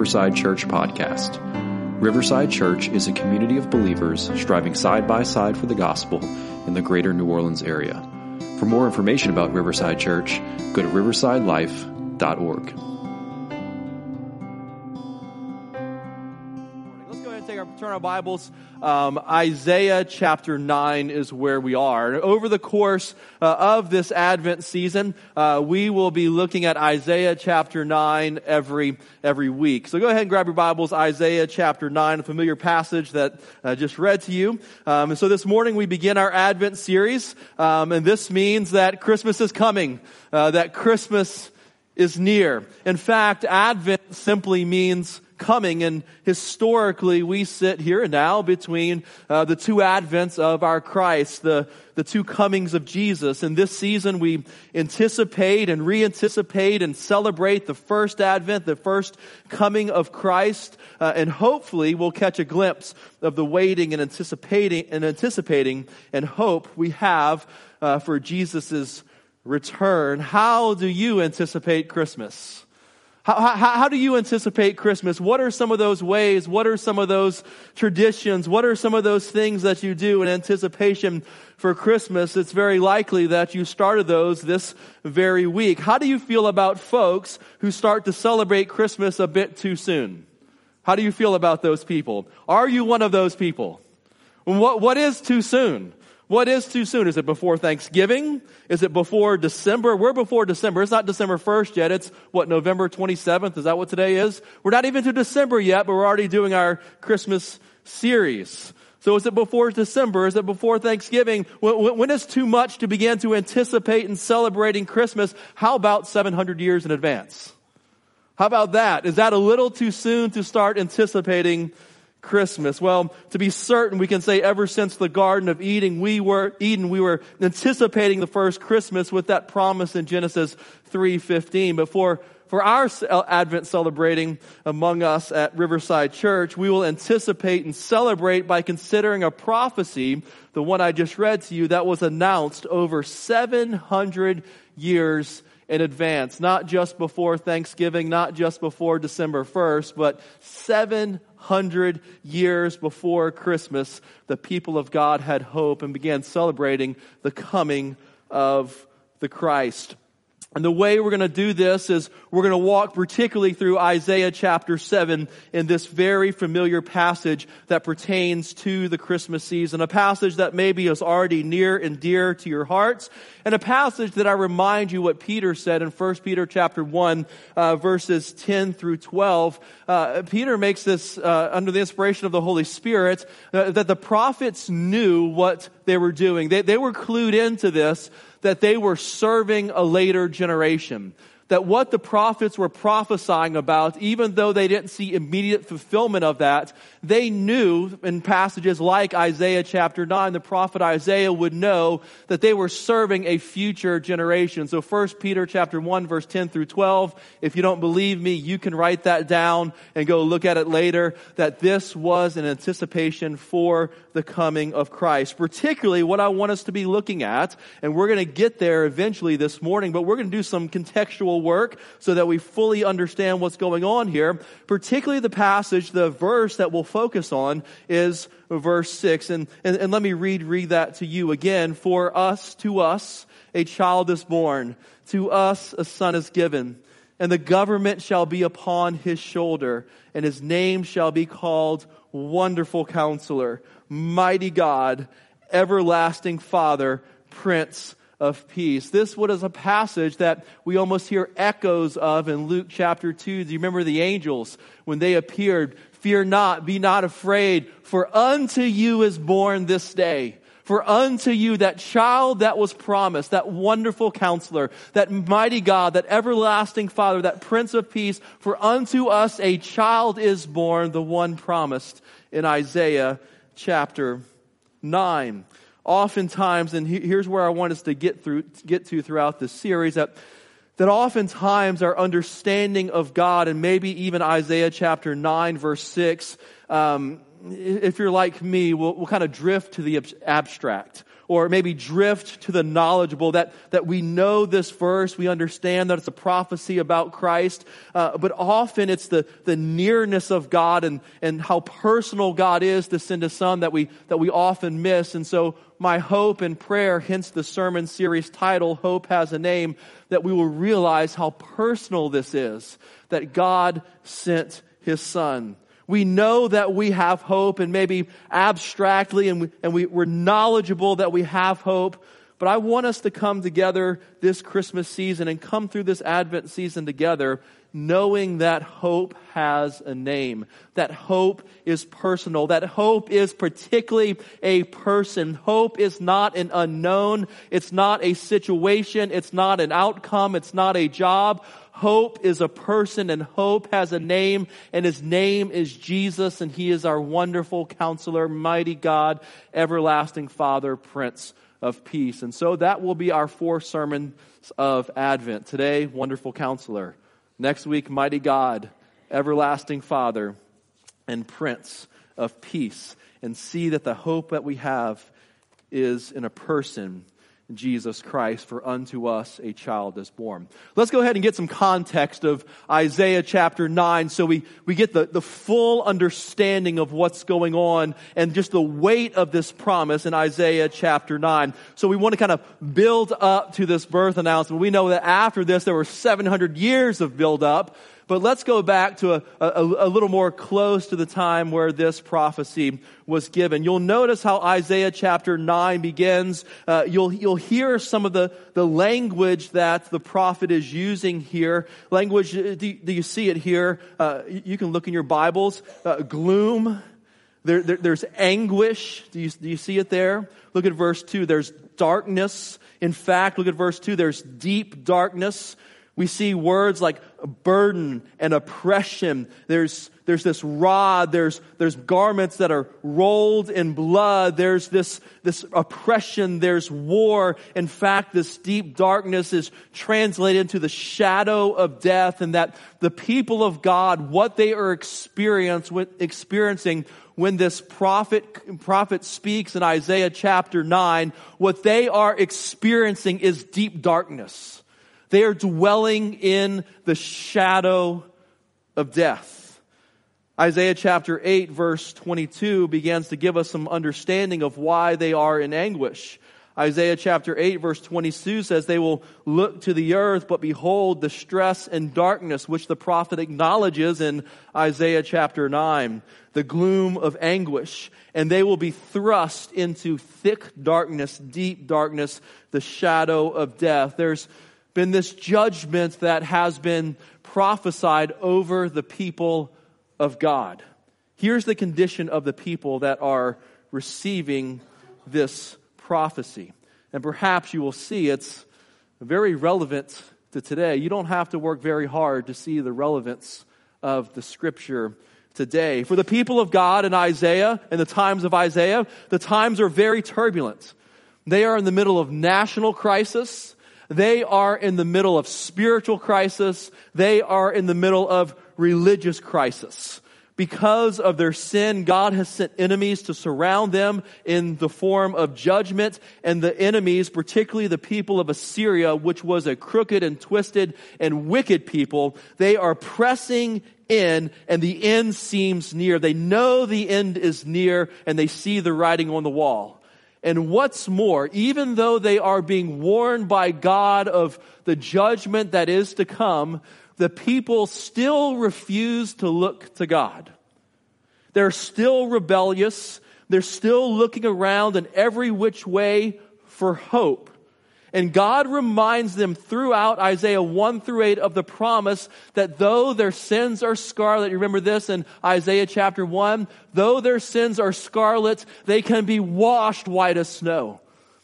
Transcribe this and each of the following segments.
Riverside Church Podcast. Riverside Church is a community of believers striving side by side for the gospel in the greater New Orleans area. For more information about Riverside Church, go to riversidelife.org. turn our Bibles. Um, Isaiah chapter 9 is where we are. Over the course uh, of this Advent season, uh, we will be looking at Isaiah chapter 9 every, every week. So go ahead and grab your Bibles, Isaiah chapter 9, a familiar passage that I just read to you. Um, and so this morning we begin our Advent series, um, and this means that Christmas is coming, uh, that Christmas is near. In fact, Advent simply means coming. And historically, we sit here now between uh, the two advents of our Christ, the, the two comings of Jesus. In this season, we anticipate and re-anticipate and celebrate the first advent, the first coming of Christ. Uh, and hopefully, we'll catch a glimpse of the waiting and anticipating and anticipating and hope we have uh, for Jesus's return. How do you anticipate Christmas? How, how, how, do you anticipate Christmas? What are some of those ways? What are some of those traditions? What are some of those things that you do in anticipation for Christmas? It's very likely that you started those this very week. How do you feel about folks who start to celebrate Christmas a bit too soon? How do you feel about those people? Are you one of those people? What, what is too soon? What is too soon? Is it before Thanksgiving? Is it before December? We're before December. It's not December 1st yet. It's what, November 27th? Is that what today is? We're not even to December yet, but we're already doing our Christmas series. So is it before December? Is it before Thanksgiving? When is too much to begin to anticipate and celebrating Christmas? How about 700 years in advance? How about that? Is that a little too soon to start anticipating Christmas? Well, to be certain, we can say ever since the Garden of Eden, we were, Eden, we were anticipating the first Christmas with that promise in Genesis 3.15. But for, for our uh, Advent celebrating among us at Riverside Church, we will anticipate and celebrate by considering a prophecy, the one I just read to you, that was announced over 700 years in advance, not just before Thanksgiving, not just before December 1st, but 700 years before Christmas, the people of God had hope and began celebrating the coming of the Christ. And the way we're going to do this is we're going to walk particularly through Isaiah chapter 7 in this very familiar passage that pertains to the Christmas season. A passage that maybe is already near and dear to your hearts. And a passage that I remind you what Peter said in 1 Peter chapter 1 uh, verses 10 through 12. Uh, Peter makes this uh, under the inspiration of the Holy Spirit uh, that the prophets knew what they were doing. They, they were clued into this that they were serving a later generation that what the prophets were prophesying about, even though they didn't see immediate fulfillment of that, they knew in passages like Isaiah chapter 9, the prophet Isaiah would know that they were serving a future generation. So 1 Peter chapter 1 verse 10 through 12, if you don't believe me, you can write that down and go look at it later, that this was an anticipation for the coming of Christ. Particularly what I want us to be looking at, and we're going to get there eventually this morning, but we're going to do some contextual work so that we fully understand what's going on here. Particularly the passage, the verse that we'll focus on is verse 6. And, and, and let me read, read that to you again. For us, to us, a child is born. To us, a son is given. And the government shall be upon his shoulder, and his name shall be called Wonderful Counselor, Mighty God, Everlasting Father, Prince of peace. This was a passage that we almost hear echoes of in Luke chapter 2. Do you remember the angels when they appeared? Fear not, be not afraid, for unto you is born this day. For unto you that child that was promised, that wonderful counselor, that mighty God, that everlasting Father, that Prince of Peace, for unto us a child is born, the one promised in Isaiah chapter 9 oftentimes, and here's where I want us to get through, get to throughout this series, that, that oftentimes our understanding of God, and maybe even Isaiah chapter 9 verse 6, um, if you're like me, will will kind of drift to the abstract or maybe drift to the knowledgeable that, that we know this verse, we understand that it's a prophecy about Christ, uh, but often it's the, the nearness of God and, and how personal God is to send a son that we, that we often miss. And so my hope and prayer, hence the sermon series title, Hope Has a Name, that we will realize how personal this is, that God sent his son. We know that we have hope and maybe abstractly and, we, and we, we're knowledgeable that we have hope. But I want us to come together this Christmas season and come through this Advent season together knowing that hope has a name, that hope is personal, that hope is particularly a person. Hope is not an unknown. It's not a situation. It's not an outcome. It's not a job. Hope is a person and hope has a name and his name is Jesus and he is our wonderful counselor, mighty God, everlasting Father, Prince of Peace. And so that will be our four sermons of Advent. Today, wonderful counselor. Next week, mighty God, everlasting Father, and Prince of Peace. And see that the hope that we have is in a person Jesus Christ, for unto us a child is born. Let's go ahead and get some context of Isaiah chapter 9 so we, we get the, the full understanding of what's going on and just the weight of this promise in Isaiah chapter 9. So we want to kind of build up to this birth announcement. We know that after this there were 700 years of build up but let's go back to a, a, a, little more close to the time where this prophecy was given. You'll notice how Isaiah chapter 9 begins. Uh, you'll, you'll hear some of the, the language that the prophet is using here. Language, uh, do, do you see it here? Uh, you can look in your Bibles. Uh, gloom. There, there, there's anguish. Do you, do you see it there? Look at verse 2. There's darkness. In fact, look at verse 2. There's deep darkness. We see words like burden and oppression. There's, there's this rod. There's, there's garments that are rolled in blood. There's this, this oppression. There's war. In fact, this deep darkness is translated into the shadow of death and that the people of God, what they are experiencing when this prophet, prophet speaks in Isaiah chapter 9, what they are experiencing is deep darkness. They are dwelling in the shadow of death. Isaiah chapter 8 verse 22 begins to give us some understanding of why they are in anguish. Isaiah chapter 8 verse 22 says, They will look to the earth, but behold the stress and darkness which the prophet acknowledges in Isaiah chapter 9, the gloom of anguish. And they will be thrust into thick darkness, deep darkness, the shadow of death. There's been this judgment that has been prophesied over the people of God. Here's the condition of the people that are receiving this prophecy. And perhaps you will see it's very relevant to today. You don't have to work very hard to see the relevance of the scripture today. For the people of God in Isaiah, in the times of Isaiah, the times are very turbulent. They are in the middle of national crisis. They are in the middle of spiritual crisis. They are in the middle of religious crisis. Because of their sin, God has sent enemies to surround them in the form of judgment. And the enemies, particularly the people of Assyria, which was a crooked and twisted and wicked people, they are pressing in and the end seems near. They know the end is near and they see the writing on the wall. And what's more, even though they are being warned by God of the judgment that is to come, the people still refuse to look to God. They're still rebellious. They're still looking around in every which way for hope. And God reminds them throughout Isaiah 1 through 8 of the promise that though their sins are scarlet, you remember this in Isaiah chapter 1, though their sins are scarlet, they can be washed white as snow.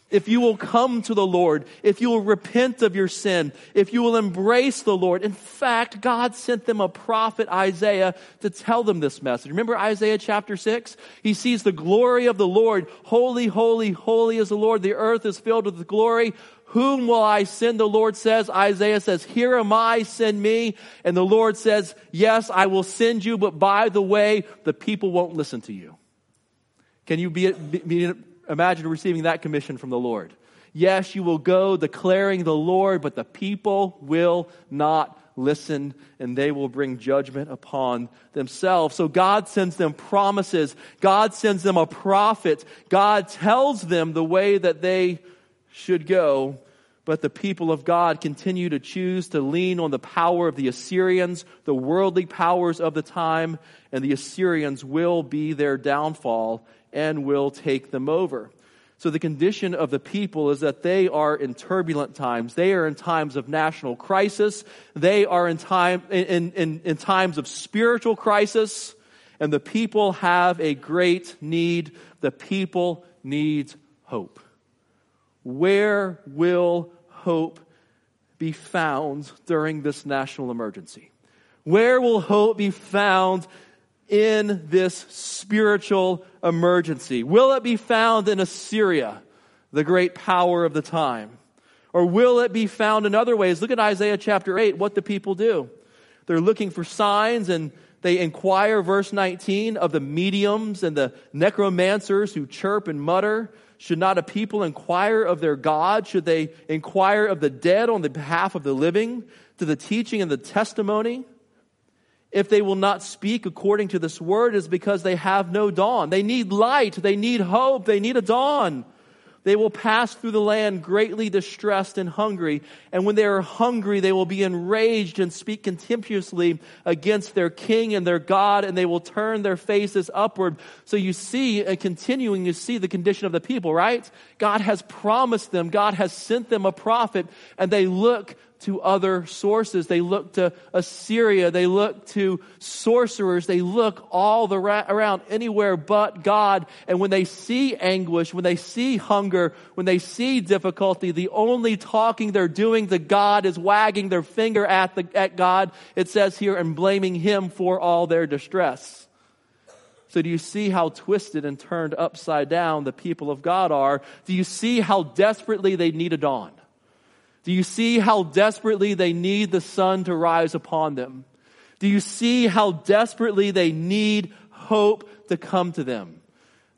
If you will come to the Lord, if you will repent of your sin, if you will embrace the Lord. In fact, God sent them a prophet, Isaiah, to tell them this message. Remember Isaiah chapter 6? He sees the glory of the Lord. Holy, holy, holy is the Lord. The earth is filled with glory. Whom will I send? The Lord says. Isaiah says, Here am I, send me. And the Lord says, Yes, I will send you, but by the way, the people won't listen to you. Can you be, be, imagine receiving that commission from the Lord? Yes, you will go declaring the Lord, but the people will not listen and they will bring judgment upon themselves. So God sends them promises. God sends them a prophet. God tells them the way that they should go. But the people of God continue to choose to lean on the power of the Assyrians, the worldly powers of the time, and the Assyrians will be their downfall and will take them over. So the condition of the people is that they are in turbulent times. They are in times of national crisis. They are in time, in, in, in times of spiritual crisis. And the people have a great need. The people need hope. Where will hope be found during this national emergency? Where will hope be found in this spiritual emergency? Will it be found in Assyria, the great power of the time? Or will it be found in other ways? Look at Isaiah chapter 8. What the people do? They're looking for signs and they inquire, verse 19, of the mediums and the necromancers who chirp and mutter. Should not a people inquire of their God? Should they inquire of the dead on the behalf of the living? To the teaching and the testimony? if they will not speak according to this word is because they have no dawn. They need light. They need hope. They need a dawn. They will pass through the land greatly distressed and hungry. And when they are hungry, they will be enraged and speak contemptuously against their king and their God, and they will turn their faces upward. So you see, and continuing, you see the condition of the people, right? God has promised them, God has sent them a prophet, and they look to other sources. They look to Assyria. They look to sorcerers. They look all the ra- around anywhere but God. And when they see anguish, when they see hunger, when they see difficulty, the only talking they're doing to God is wagging their finger at the, at God. It says here and blaming Him for all their distress. So do you see how twisted and turned upside down the people of God are? Do you see how desperately they need a dawn? Do you see how desperately they need the sun to rise upon them? Do you see how desperately they need hope to come to them?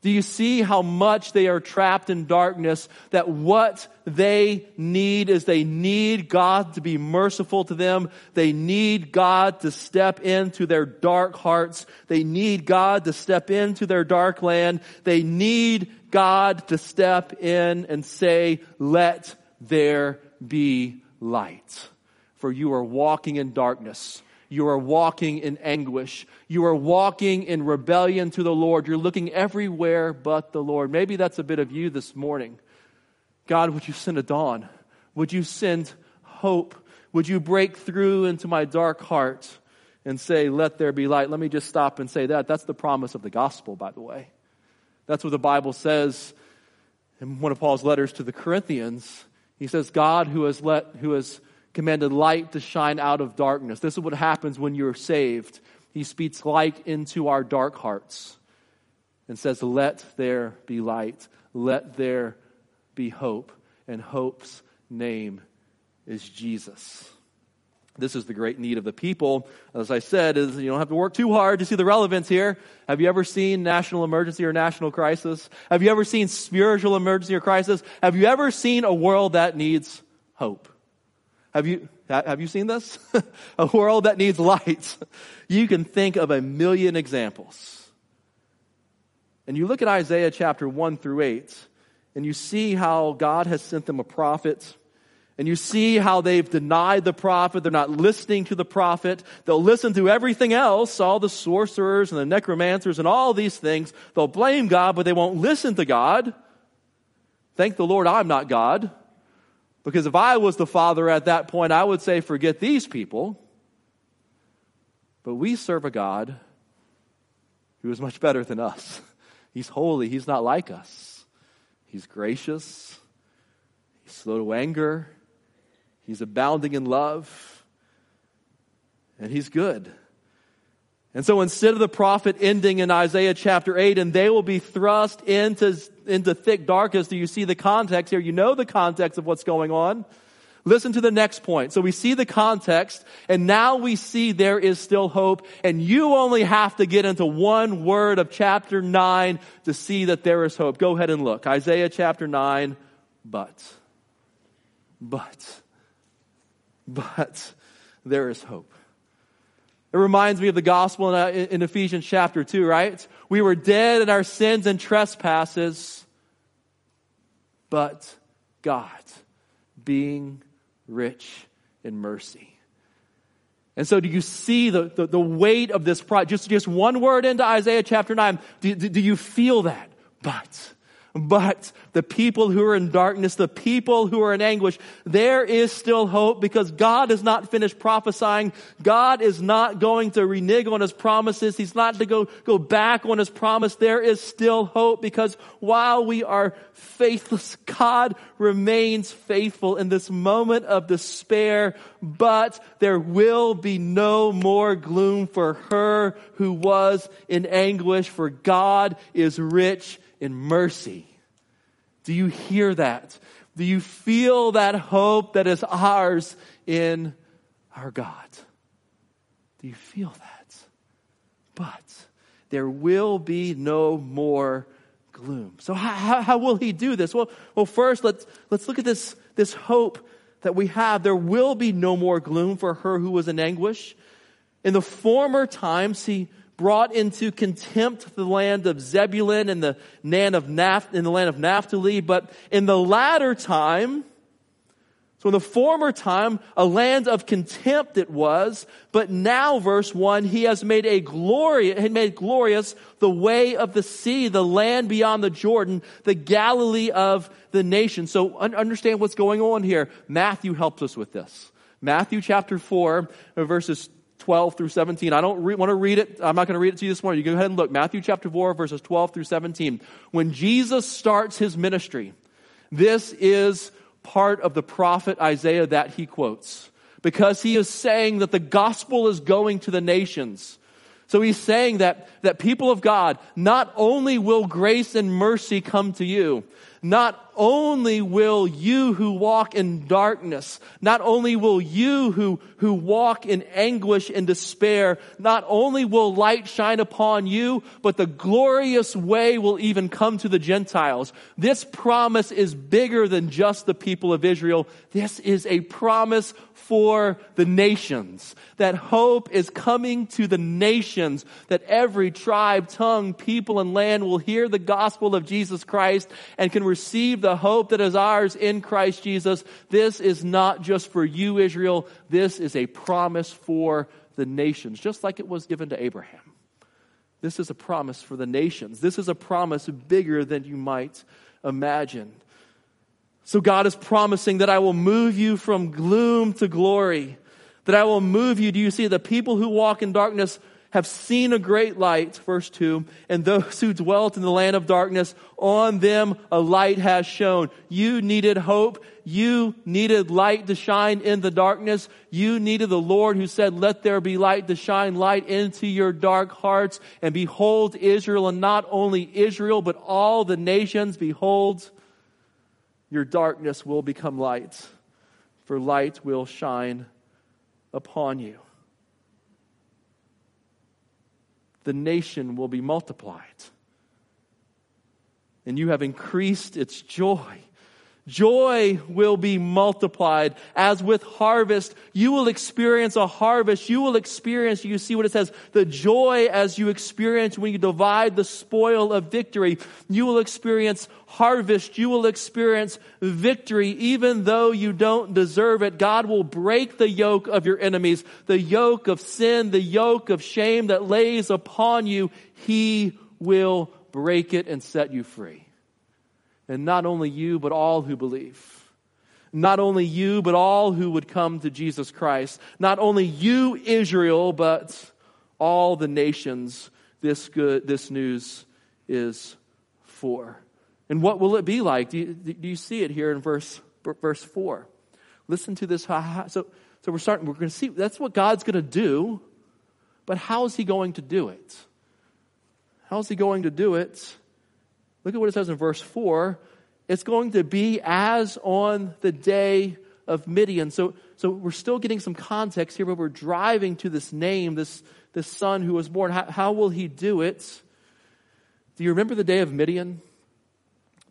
Do you see how much they are trapped in darkness? That what they need is they need God to be merciful to them. They need God to step into their dark hearts. They need God to step into their dark land. They need God to step in and say, let there be light. For you are walking in darkness. You are walking in anguish. You are walking in rebellion to the Lord. You're looking everywhere but the Lord. Maybe that's a bit of you this morning. God, would you send a dawn? Would you send hope? Would you break through into my dark heart and say, Let there be light? Let me just stop and say that. That's the promise of the gospel, by the way. That's what the Bible says in one of Paul's letters to the Corinthians. He says, God who has let, who has commanded light to shine out of darkness. This is what happens when you're saved. He speaks light into our dark hearts and says, Let there be light. Let there be hope. And hope's name is Jesus. This is the great need of the people. As I said, is you don't have to work too hard to see the relevance here. Have you ever seen national emergency or national crisis? Have you ever seen spiritual emergency or crisis? Have you ever seen a world that needs hope? Have you, have you seen this? a world that needs light. You can think of a million examples. And you look at Isaiah chapter 1 through 8, and you see how God has sent them a prophet and you see how they've denied the prophet. They're not listening to the prophet. They'll listen to everything else, all the sorcerers and the necromancers and all these things. They'll blame God, but they won't listen to God. Thank the Lord I'm not God. Because if I was the father at that point, I would say, forget these people. But we serve a God who is much better than us. He's holy. He's not like us. He's gracious. He's slow to anger. He's abounding in love. And he's good. And so instead of the prophet ending in Isaiah chapter 8, and they will be thrust into, into thick darkness, do you see the context here? You know the context of what's going on. Listen to the next point. So we see the context, and now we see there is still hope, and you only have to get into one word of chapter 9 to see that there is hope. Go ahead and look. Isaiah chapter 9, but. But. But there is hope. It reminds me of the gospel in, uh, in Ephesians chapter 2, right? We were dead in our sins and trespasses, but God, being rich in mercy. And so do you see the, the, the weight of this? Just, just one word into Isaiah chapter 9. Do, do, do you feel that? But but the people who are in darkness, the people who are in anguish, there is still hope because God is not finished prophesying. God is not going to renege on his promises. He's not to go, go back on his promise. There is still hope because while we are faithless, God remains faithful in this moment of despair, but there will be no more gloom for her who was in anguish, for God is rich in mercy. Do you hear that? Do you feel that hope that is ours in our God? Do you feel that? But there will be no more gloom. So how, how, will he do this? Well, well, first let's, let's look at this, this hope that we have. There will be no more gloom for her who was in anguish. In the former times, he brought into contempt the land of Zebulun and the land of Naph- in the land of Naphtali, but in the latter time, so in the former time, a land of contempt it was, but now, verse 1, he has made a glory, he made glorious the way of the sea, the land beyond the Jordan, the Galilee of the nation. So understand what's going on here. Matthew helps us with this. Matthew chapter 4, verses 12 through 17. I don't re- want to read it. I'm not going to read it to you this morning. You go ahead and look. Matthew chapter 4, verses 12 through 17. When Jesus starts his ministry, this is part of the prophet Isaiah that he quotes because he is saying that the gospel is going to the nations. So he's saying that, that people of God, not only will grace and mercy come to you, not only will you who walk in darkness, not only will you who, who walk in anguish and despair, not only will light shine upon you, but the glorious way will even come to the Gentiles. This promise is bigger than just the people of Israel. This is a promise for the nations. That hope is coming to the nations. That every tribe, tongue, people, and land will hear the gospel of Jesus Christ and can receive the hope that is ours in Christ Jesus. This is not just for you, Israel. This is a promise for the nations, just like it was given to Abraham. This is a promise for the nations. This is a promise bigger than you might imagine. So God is promising that I will move you from gloom to glory, that I will move you. Do you see the people who walk in darkness have seen a great light, verse 2, and those who dwelt in the land of darkness, on them a light has shone. You needed hope. You needed light to shine in the darkness. You needed the Lord who said, let there be light to shine light into your dark hearts. And behold Israel, and not only Israel, but all the nations, behold, your darkness will become light, for light will shine upon you. The nation will be multiplied, and you have increased its joy. Joy will be multiplied. As with harvest, you will experience a harvest. You will experience, you see what it says, the joy as you experience when you divide the spoil of victory. You will experience harvest. You will experience victory even though you don't deserve it. God will break the yoke of your enemies, the yoke of sin, the yoke of shame that lays upon you. He will break it and set you free. And not only you, but all who believe. Not only you, but all who would come to Jesus Christ. Not only you, Israel, but all the nations this good, this news is for. And what will it be like? Do you, do you see it here in verse, verse 4? Listen to this. So, so we're starting, we're going to see, that's what God's going to do, but how is he going to do it? How is he going to do it? Look at what it says in verse 4. It's going to be as on the day of Midian. So, so we're still getting some context here, but we're driving to this name, this, this son who was born. How, how will he do it? Do you remember the day of Midian?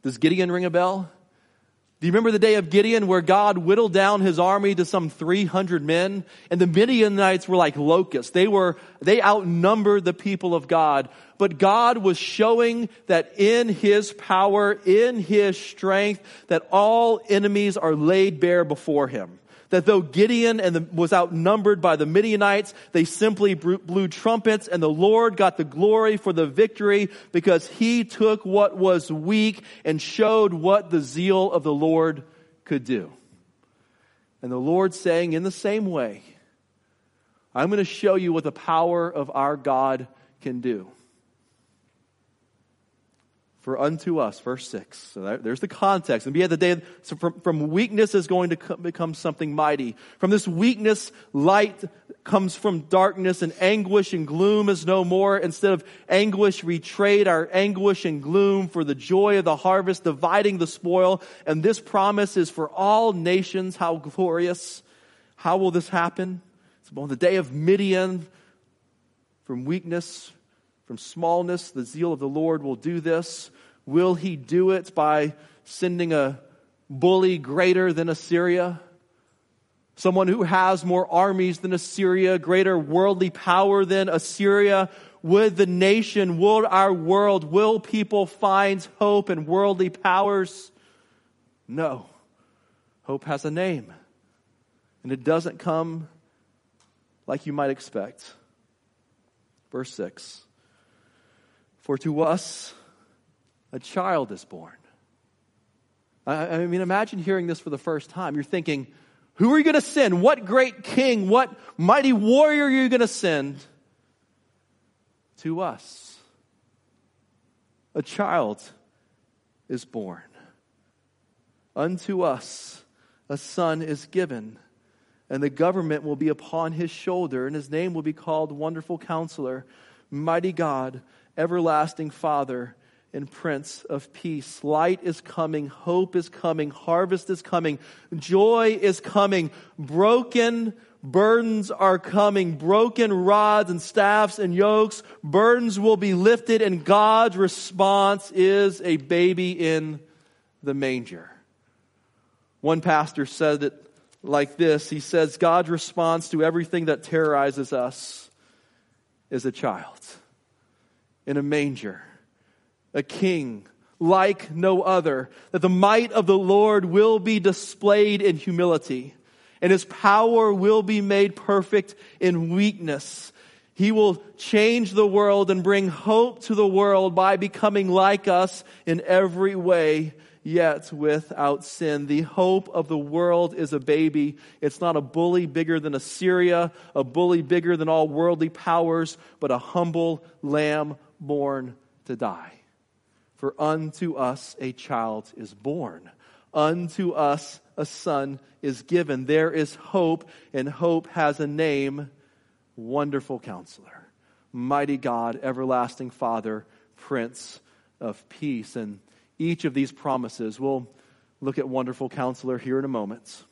Does Gideon ring a bell? Do you remember the day of Gideon where God whittled down his army to some 300 men? And the Midianites were like locusts. They were, they outnumbered the people of God. But God was showing that in his power, in his strength, that all enemies are laid bare before him that though Gideon and the, was outnumbered by the Midianites, they simply blew trumpets and the Lord got the glory for the victory because he took what was weak and showed what the zeal of the Lord could do. And the Lord saying in the same way, I'm going to show you what the power of our God can do. For unto us, verse 6. So that, there's the context. And be at the day, so from, from weakness is going to come, become something mighty. From this weakness, light comes from darkness, and anguish and gloom is no more. Instead of anguish, we trade our anguish and gloom for the joy of the harvest, dividing the spoil. And this promise is for all nations. How glorious. How will this happen? It's on the day of Midian, from weakness, from smallness, the zeal of the Lord will do this. Will he do it by sending a bully greater than Assyria? Someone who has more armies than Assyria, greater worldly power than Assyria? Would the nation, will our world, will people find hope in worldly powers? No. Hope has a name. And it doesn't come like you might expect. Verse 6 for to us a child is born. I, I mean, imagine hearing this for the first time. You're thinking, who are you going to send? What great king, what mighty warrior are you going to send? To us. A child is born. Unto us a son is given, and the government will be upon his shoulder, and his name will be called Wonderful Counselor, Mighty God everlasting Father and Prince of Peace. Light is coming, hope is coming, harvest is coming, joy is coming, broken burdens are coming, broken rods and staffs and yokes, burdens will be lifted, and God's response is a baby in the manger. One pastor said it like this. He says, God's response to everything that terrorizes us is a child in a manger, a king like no other, that the might of the Lord will be displayed in humility, and his power will be made perfect in weakness. He will change the world and bring hope to the world by becoming like us in every way, yet without sin. The hope of the world is a baby. It's not a bully bigger than Assyria, a bully bigger than all worldly powers, but a humble lamb born to die. For unto us a child is born, unto us a son is given. There is hope, and hope has a name Wonderful Counselor, Mighty God, Everlasting Father, Prince of Peace. And each of these promises, we'll look at Wonderful Counselor here in a moment.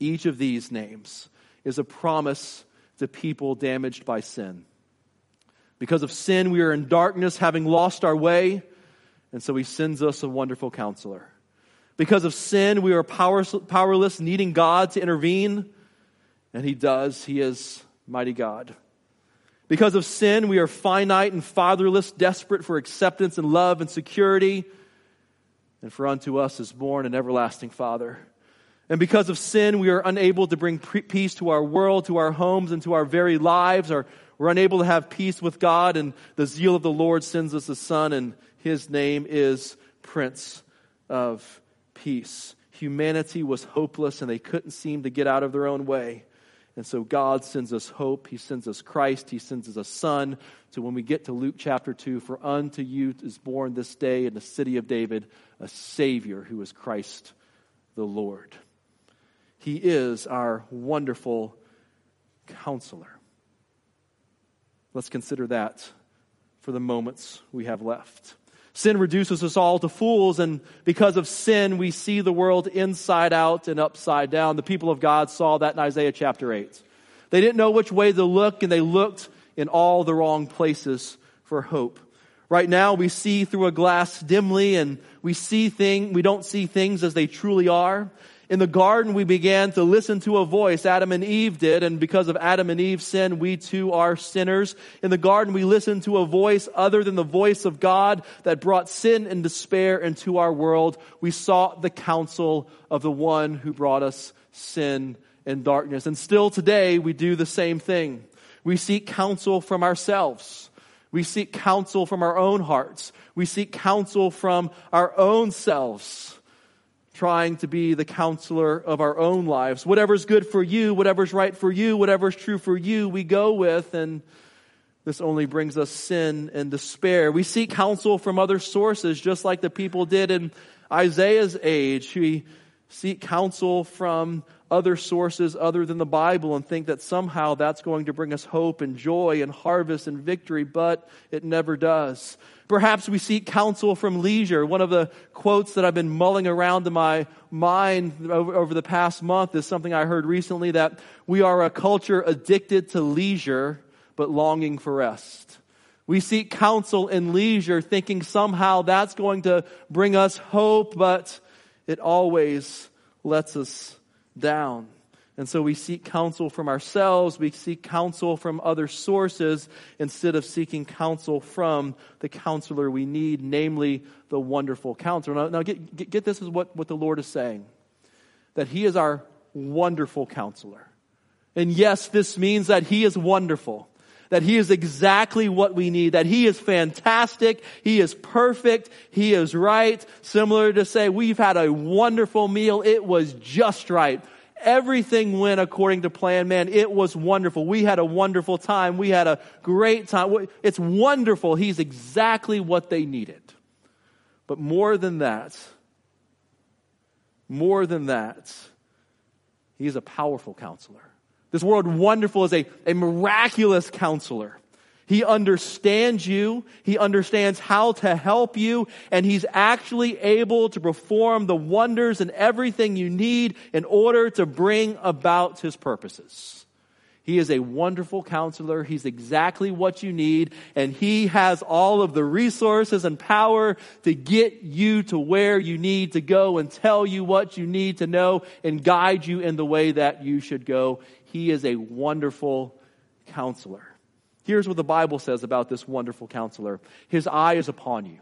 Each of these names is a promise to people damaged by sin. Because of sin, we are in darkness, having lost our way. And so he sends us a wonderful counselor. Because of sin, we are powerless, needing God to intervene. And he does. He is mighty God. Because of sin, we are finite and fatherless, desperate for acceptance and love and security. And for unto us is born an everlasting Father. And because of sin, we are unable to bring peace to our world, to our homes, and to our very lives. Our we're unable to have peace with God, and the zeal of the Lord sends us a son, and his name is Prince of Peace. Humanity was hopeless, and they couldn't seem to get out of their own way. And so God sends us hope. He sends us Christ. He sends us a son. So when we get to Luke chapter 2, for unto you is born this day in the city of David a Savior who is Christ the Lord. He is our wonderful counselor. Let's consider that for the moments we have left. Sin reduces us all to fools, and because of sin, we see the world inside out and upside down. The people of God saw that in Isaiah chapter 8. They didn't know which way to look, and they looked in all the wrong places for hope. Right now, we see through a glass dimly, and we see thing, we don't see things as they truly are. In the garden, we began to listen to a voice. Adam and Eve did, and because of Adam and Eve's sin, we too are sinners. In the garden, we listened to a voice other than the voice of God that brought sin and despair into our world. We sought the counsel of the one who brought us sin and darkness. And still today, we do the same thing. We seek counsel from ourselves. We seek counsel from our own hearts. We seek counsel from our own selves, trying to be the counselor of our own lives. Whatever's good for you, whatever's right for you, whatever's true for you, we go with, and this only brings us sin and despair. We seek counsel from other sources, just like the people did in Isaiah's age. We seek counsel from other sources other than the Bible and think that somehow that's going to bring us hope and joy and harvest and victory, but it never does. Perhaps we seek counsel from leisure. One of the quotes that I've been mulling around in my mind over, over the past month is something I heard recently that we are a culture addicted to leisure, but longing for rest. We seek counsel in leisure, thinking somehow that's going to bring us hope, but it always lets us down. And so we seek counsel from ourselves, we seek counsel from other sources instead of seeking counsel from the counselor we need, namely the wonderful counselor. Now, now get, get, get this is what, what the Lord is saying that He is our wonderful counselor. And yes, this means that He is wonderful that He is exactly what we need, that He is fantastic, He is perfect, He is right. Similar to say, we've had a wonderful meal, it was just right. Everything went according to plan, man. It was wonderful. We had a wonderful time. We had a great time. It's wonderful. He's exactly what they needed. But more than that, more than that, he's a powerful counselor. This word wonderful is a, a miraculous counselor. He understands you. He understands how to help you. And he's actually able to perform the wonders and everything you need in order to bring about his purposes. He is a wonderful counselor. He's exactly what you need. And he has all of the resources and power to get you to where you need to go and tell you what you need to know and guide you in the way that you should go. He is a wonderful counselor. Here's what the Bible says about this wonderful counselor. His eye is upon you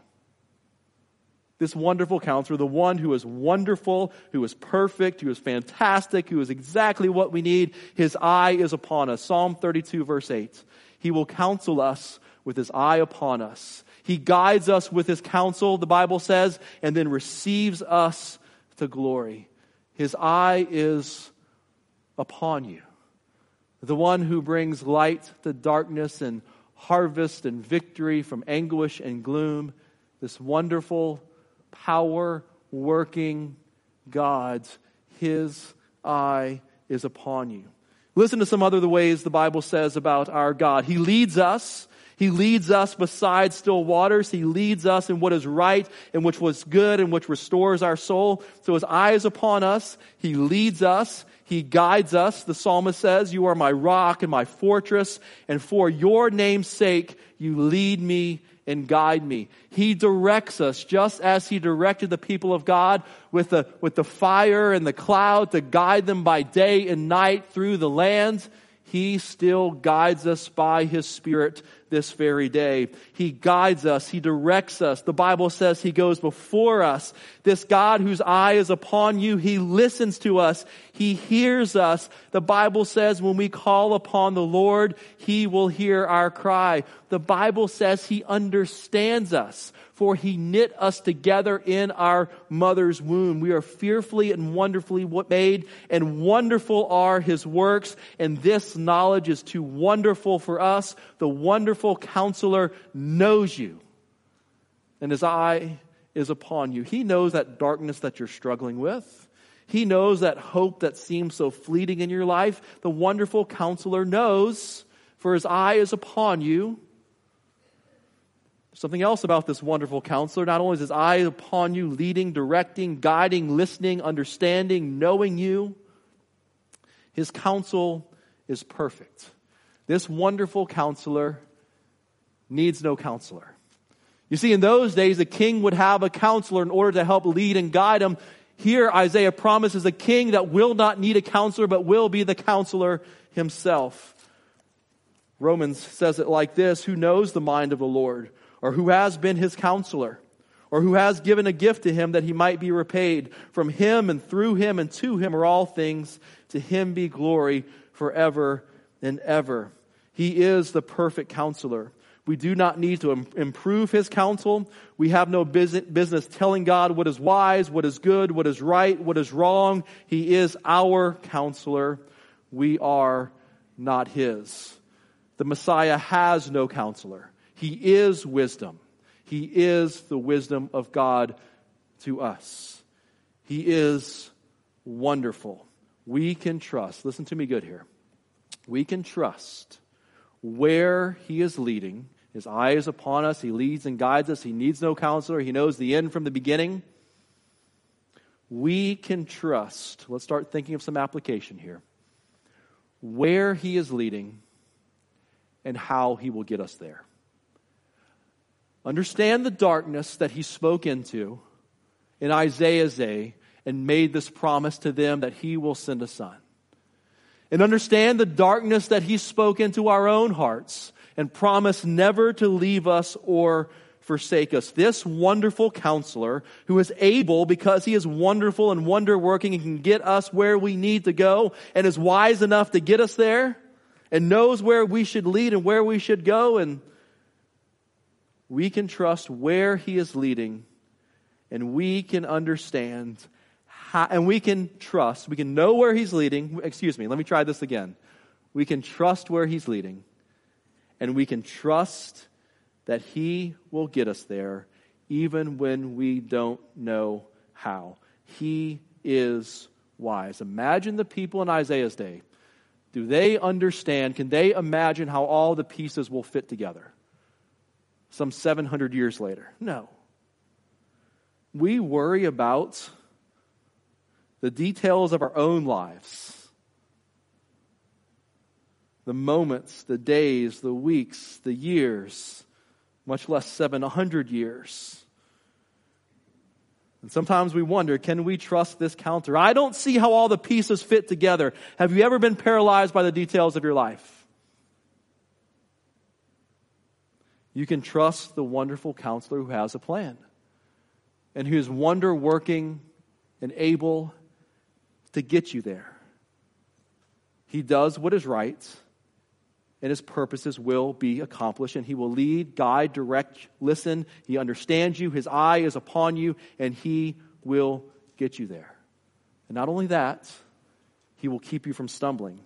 this wonderful counselor, the one who is wonderful, who is perfect, who is fantastic, who is exactly what we need. His eye is upon us. Psalm 32 verse 8. He will counsel us with his eye upon us. He guides us with his counsel, the Bible says, and then receives us to glory. His eye is upon you. The one who brings light to darkness and harvest and victory from anguish and gloom. This wonderful power working God's, His eye is upon you. Listen to some other the ways the Bible says about our God. He leads us. He leads us beside still waters. He leads us in what is right and which was good and which restores our soul. So his eye is upon us. He leads us. He guides us. The psalmist says, you are my rock and my fortress. And for your name's sake, you lead me and guide me. He directs us just as He directed the people of God with the, with the fire and the cloud to guide them by day and night through the land. He still guides us by His Spirit this very day. He guides us. He directs us. The Bible says He goes before us. This God whose eye is upon you, He listens to us. He hears us. The Bible says when we call upon the Lord, He will hear our cry. The Bible says He understands us for he knit us together in our mother's womb. We are fearfully and wonderfully made, and wonderful are his works, and this knowledge is too wonderful for us. The wonderful counselor knows you, and his eye is upon you. He knows that darkness that you're struggling with. He knows that hope that seems so fleeting in your life. The wonderful counselor knows, for his eye is upon you Something else about this wonderful counselor. Not only is his eye upon you, leading, directing, guiding, listening, understanding, knowing you, his counsel is perfect. This wonderful counselor needs no counselor. You see, in those days, a king would have a counselor in order to help lead and guide him. Here, Isaiah promises a king that will not need a counselor, but will be the counselor himself. Romans says it like this Who knows the mind of the Lord? Or who has been his counselor? Or who has given a gift to him that he might be repaid? From him and through him and to him are all things. To him be glory forever and ever. He is the perfect counselor. We do not need to improve his counsel. We have no business telling God what is wise, what is good, what is right, what is wrong. He is our counselor. We are not his. The Messiah has no counselor. He is wisdom. He is the wisdom of God to us. He is wonderful. We can trust. Listen to me good here. We can trust where He is leading. His eye is upon us. He leads and guides us. He needs no counselor. He knows the end from the beginning. We can trust. Let's start thinking of some application here. Where He is leading and how He will get us there. Understand the darkness that He spoke into in Isaiah's day and made this promise to them that He will send a son and understand the darkness that He spoke into our own hearts and promised never to leave us or forsake us. This wonderful counselor who is able, because he is wonderful and wonder working and can get us where we need to go and is wise enough to get us there and knows where we should lead and where we should go and we can trust where he is leading and we can understand how, and we can trust, we can know where he's leading. Excuse me, let me try this again. We can trust where he's leading, and we can trust that he will get us there even when we don't know how. He is wise. Imagine the people in Isaiah's day. Do they understand? Can they imagine how all the pieces will fit together? Some 700 years later. No. We worry about the details of our own lives. The moments, the days, the weeks, the years, much less 700 years. And sometimes we wonder, can we trust this counter? I don't see how all the pieces fit together. Have you ever been paralyzed by the details of your life? You can trust the wonderful counselor who has a plan and who is wonder working and able to get you there. He does what is right, and his purposes will be accomplished, and he will lead, guide, direct, listen. He understands you, his eye is upon you, and he will get you there. And not only that, he will keep you from stumbling.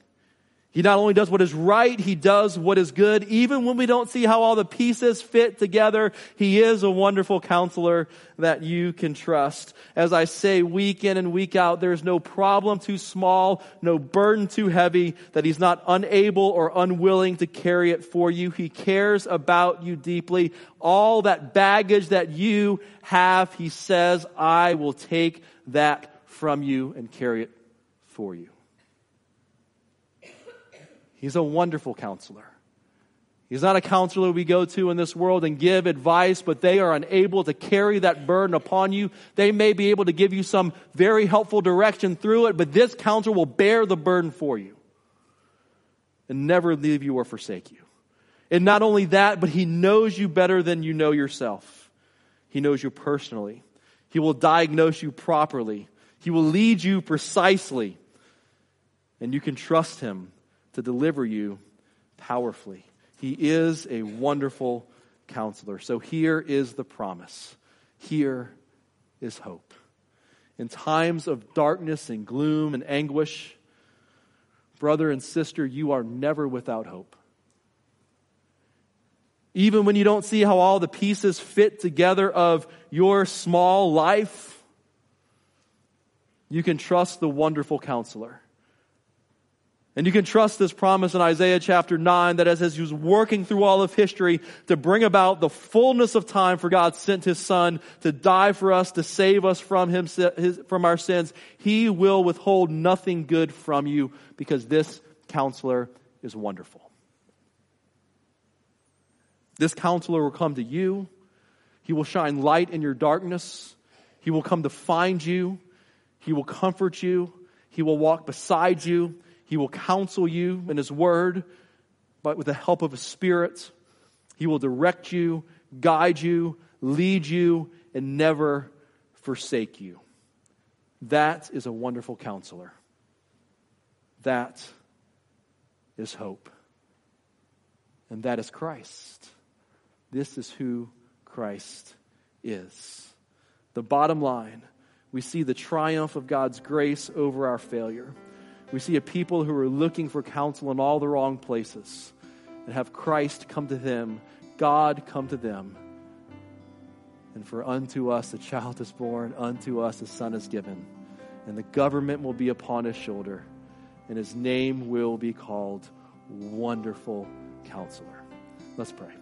He not only does what is right, he does what is good. Even when we don't see how all the pieces fit together, he is a wonderful counselor that you can trust. As I say week in and week out, there's no problem too small, no burden too heavy that he's not unable or unwilling to carry it for you. He cares about you deeply. All that baggage that you have, he says, I will take that from you and carry it for you. He's a wonderful counselor. He's not a counselor we go to in this world and give advice, but they are unable to carry that burden upon you. They may be able to give you some very helpful direction through it, but this counselor will bear the burden for you and never leave you or forsake you. And not only that, but he knows you better than you know yourself. He knows you personally. He will diagnose you properly. He will lead you precisely. And you can trust him to deliver you powerfully. He is a wonderful counselor. So here is the promise. Here is hope. In times of darkness and gloom and anguish, brother and sister, you are never without hope. Even when you don't see how all the pieces fit together of your small life, you can trust the wonderful counselor And you can trust this promise in Isaiah chapter 9 that as, he was working through all of history to bring about the fullness of time for God sent his son to die for us, to save us from him, from our sins, he will withhold nothing good from you because this counselor is wonderful. This counselor will come to you. He will shine light in your darkness. He will come to find you. He will comfort you. He will walk beside you. He will counsel you in His Word, but with the help of His Spirit. He will direct you, guide you, lead you, and never forsake you. That is a wonderful counselor. That is hope. And that is Christ. This is who Christ is. The bottom line we see the triumph of God's grace over our failure. We see a people who are looking for counsel in all the wrong places and have Christ come to them, God come to them. And for unto us a child is born, unto us a son is given, and the government will be upon his shoulder, and his name will be called Wonderful Counselor. Let's pray.